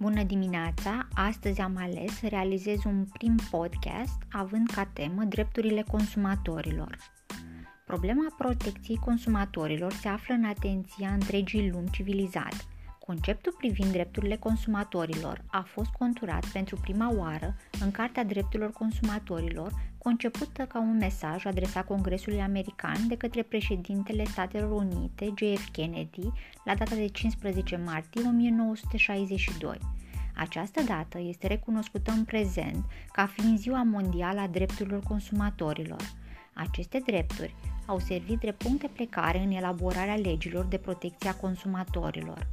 Bună dimineața! Astăzi am ales să realizez un prim podcast având ca temă drepturile consumatorilor. Problema protecției consumatorilor se află în atenția întregii lumi civilizate. Conceptul privind drepturile consumatorilor a fost conturat pentru prima oară în Cartea Drepturilor Consumatorilor, concepută ca un mesaj adresat Congresului American de către președintele Statelor Unite, J.F. Kennedy, la data de 15 martie 1962. Această dată este recunoscută în prezent ca fiind Ziua Mondială a Drepturilor Consumatorilor. Aceste drepturi au servit drept punct de plecare în elaborarea legilor de protecție a consumatorilor.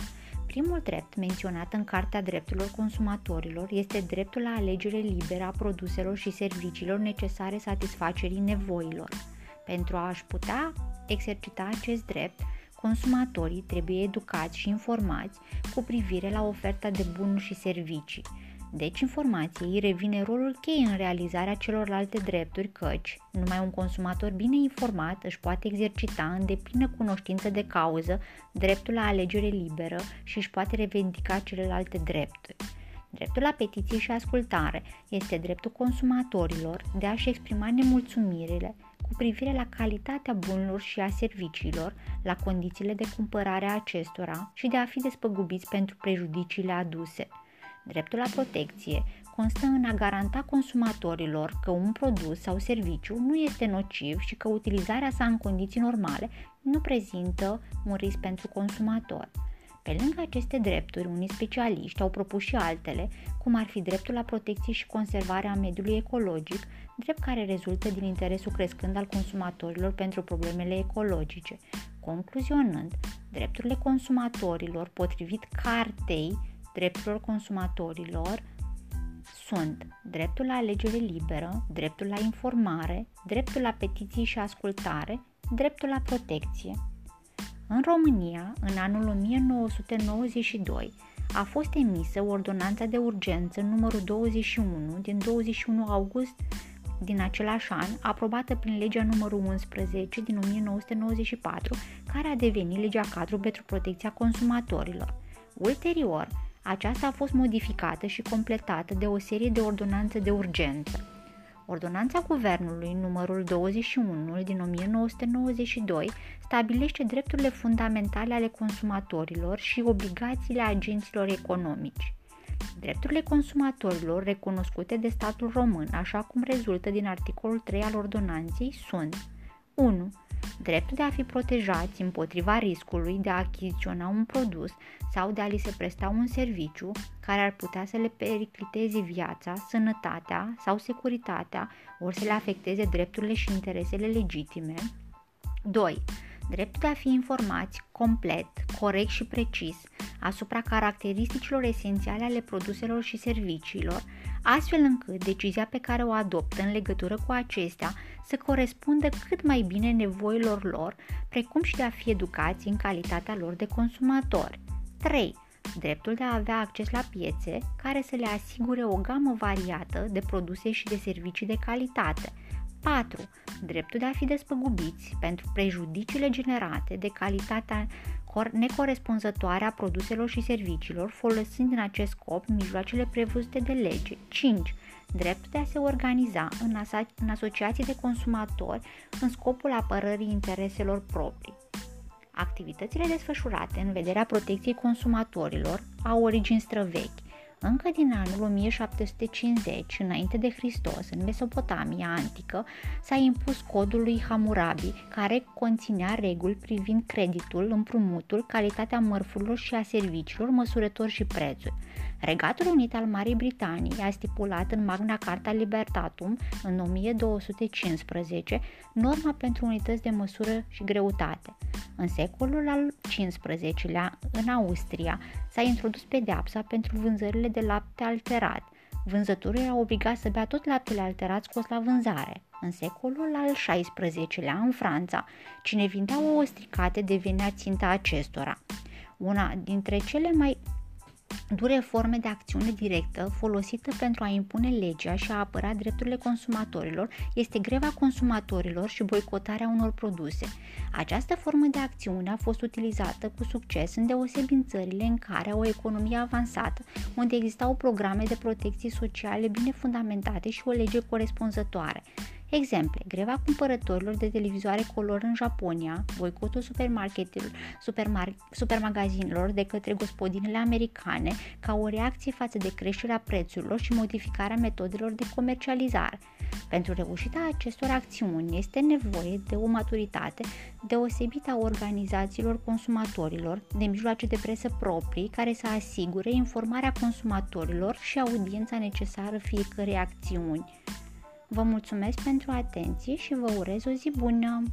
Primul drept menționat în Cartea Drepturilor Consumatorilor este dreptul la alegere liberă a produselor și serviciilor necesare satisfacerii nevoilor. Pentru a-și putea exercita acest drept, consumatorii trebuie educați și informați cu privire la oferta de bunuri și servicii, deci informației revine rolul cheie în realizarea celorlalte drepturi căci numai un consumator bine informat își poate exercita în deplină cunoștință de cauză dreptul la alegere liberă și își poate revendica celelalte drepturi. Dreptul la petiție și ascultare este dreptul consumatorilor de a-și exprima nemulțumirile cu privire la calitatea bunurilor și a serviciilor, la condițiile de cumpărare a acestora și de a fi despăgubiți pentru prejudiciile aduse. Dreptul la protecție constă în a garanta consumatorilor că un produs sau serviciu nu este nociv și că utilizarea sa în condiții normale nu prezintă un risc pentru consumator. Pe lângă aceste drepturi, unii specialiști au propus și altele, cum ar fi dreptul la protecție și conservarea mediului ecologic, drept care rezultă din interesul crescând al consumatorilor pentru problemele ecologice. Concluzionând, drepturile consumatorilor, potrivit cartei drepturilor consumatorilor sunt dreptul la alegere liberă, dreptul la informare, dreptul la petiții și ascultare, dreptul la protecție. În România, în anul 1992, a fost emisă ordonanța de urgență numărul 21 din 21 august din același an, aprobată prin legea numărul 11 din 1994, care a devenit legea cadru pentru protecția consumatorilor. Ulterior, aceasta a fost modificată și completată de o serie de ordonanțe de urgență. Ordonanța Guvernului numărul 21 din 1992 stabilește drepturile fundamentale ale consumatorilor și obligațiile agenților economici. Drepturile consumatorilor recunoscute de statul român, așa cum rezultă din articolul 3 al ordonanței, sunt 1 dreptul de a fi protejați împotriva riscului de a achiziționa un produs sau de a li se presta un serviciu care ar putea să le pericliteze viața, sănătatea sau securitatea, ori să le afecteze drepturile și interesele legitime. 2. Dreptul de a fi informați complet, corect și precis asupra caracteristicilor esențiale ale produselor și serviciilor, astfel încât decizia pe care o adoptă în legătură cu acestea să corespundă cât mai bine nevoilor lor, precum și de a fi educați în calitatea lor de consumatori. 3. Dreptul de a avea acces la piețe care să le asigure o gamă variată de produse și de servicii de calitate. 4. Dreptul de a fi despăgubiți pentru prejudiciile generate de calitatea necorespunzătoare a produselor și serviciilor, folosind în acest scop mijloacele prevăzute de lege. 5. Dreptul de a se organiza în, aso- în asociații de consumatori în scopul apărării intereselor proprii. Activitățile desfășurate în vederea protecției consumatorilor au origini străvechi încă din anul 1750, înainte de Hristos, în Mesopotamia antică, s-a impus codul lui Hammurabi, care conținea reguli privind creditul, împrumutul, calitatea mărfurilor și a serviciilor, măsurători și prețuri. Regatul Unit al Marii Britanii a stipulat în Magna Carta Libertatum în 1215 norma pentru unități de măsură și greutate. În secolul al XV-lea, în Austria, s-a introdus pedeapsa pentru vânzările de lapte alterat. Vânzătorul era obligat să bea tot laptele alterat scos la vânzare. În secolul al XVI-lea, în Franța, cine vindea ouă stricate devenea ținta acestora. Una dintre cele mai dure forme de acțiune directă folosită pentru a impune legea și a apăra drepturile consumatorilor este greva consumatorilor și boicotarea unor produse. Această formă de acțiune a fost utilizată cu succes în deosebi în țările în care o economie avansată, unde existau programe de protecție sociale bine fundamentate și o lege corespunzătoare. Exemple, greva cumpărătorilor de televizoare color în Japonia, boicotul supermarketelor, supermar- supermagazinelor de către gospodinele americane ca o reacție față de creșterea prețurilor și modificarea metodelor de comercializare. Pentru reușita acestor acțiuni este nevoie de o maturitate deosebită a organizațiilor consumatorilor, de mijloace de presă proprii care să asigure informarea consumatorilor și audiența necesară fiecărei acțiuni. Vă mulțumesc pentru atenție și vă urez o zi bună!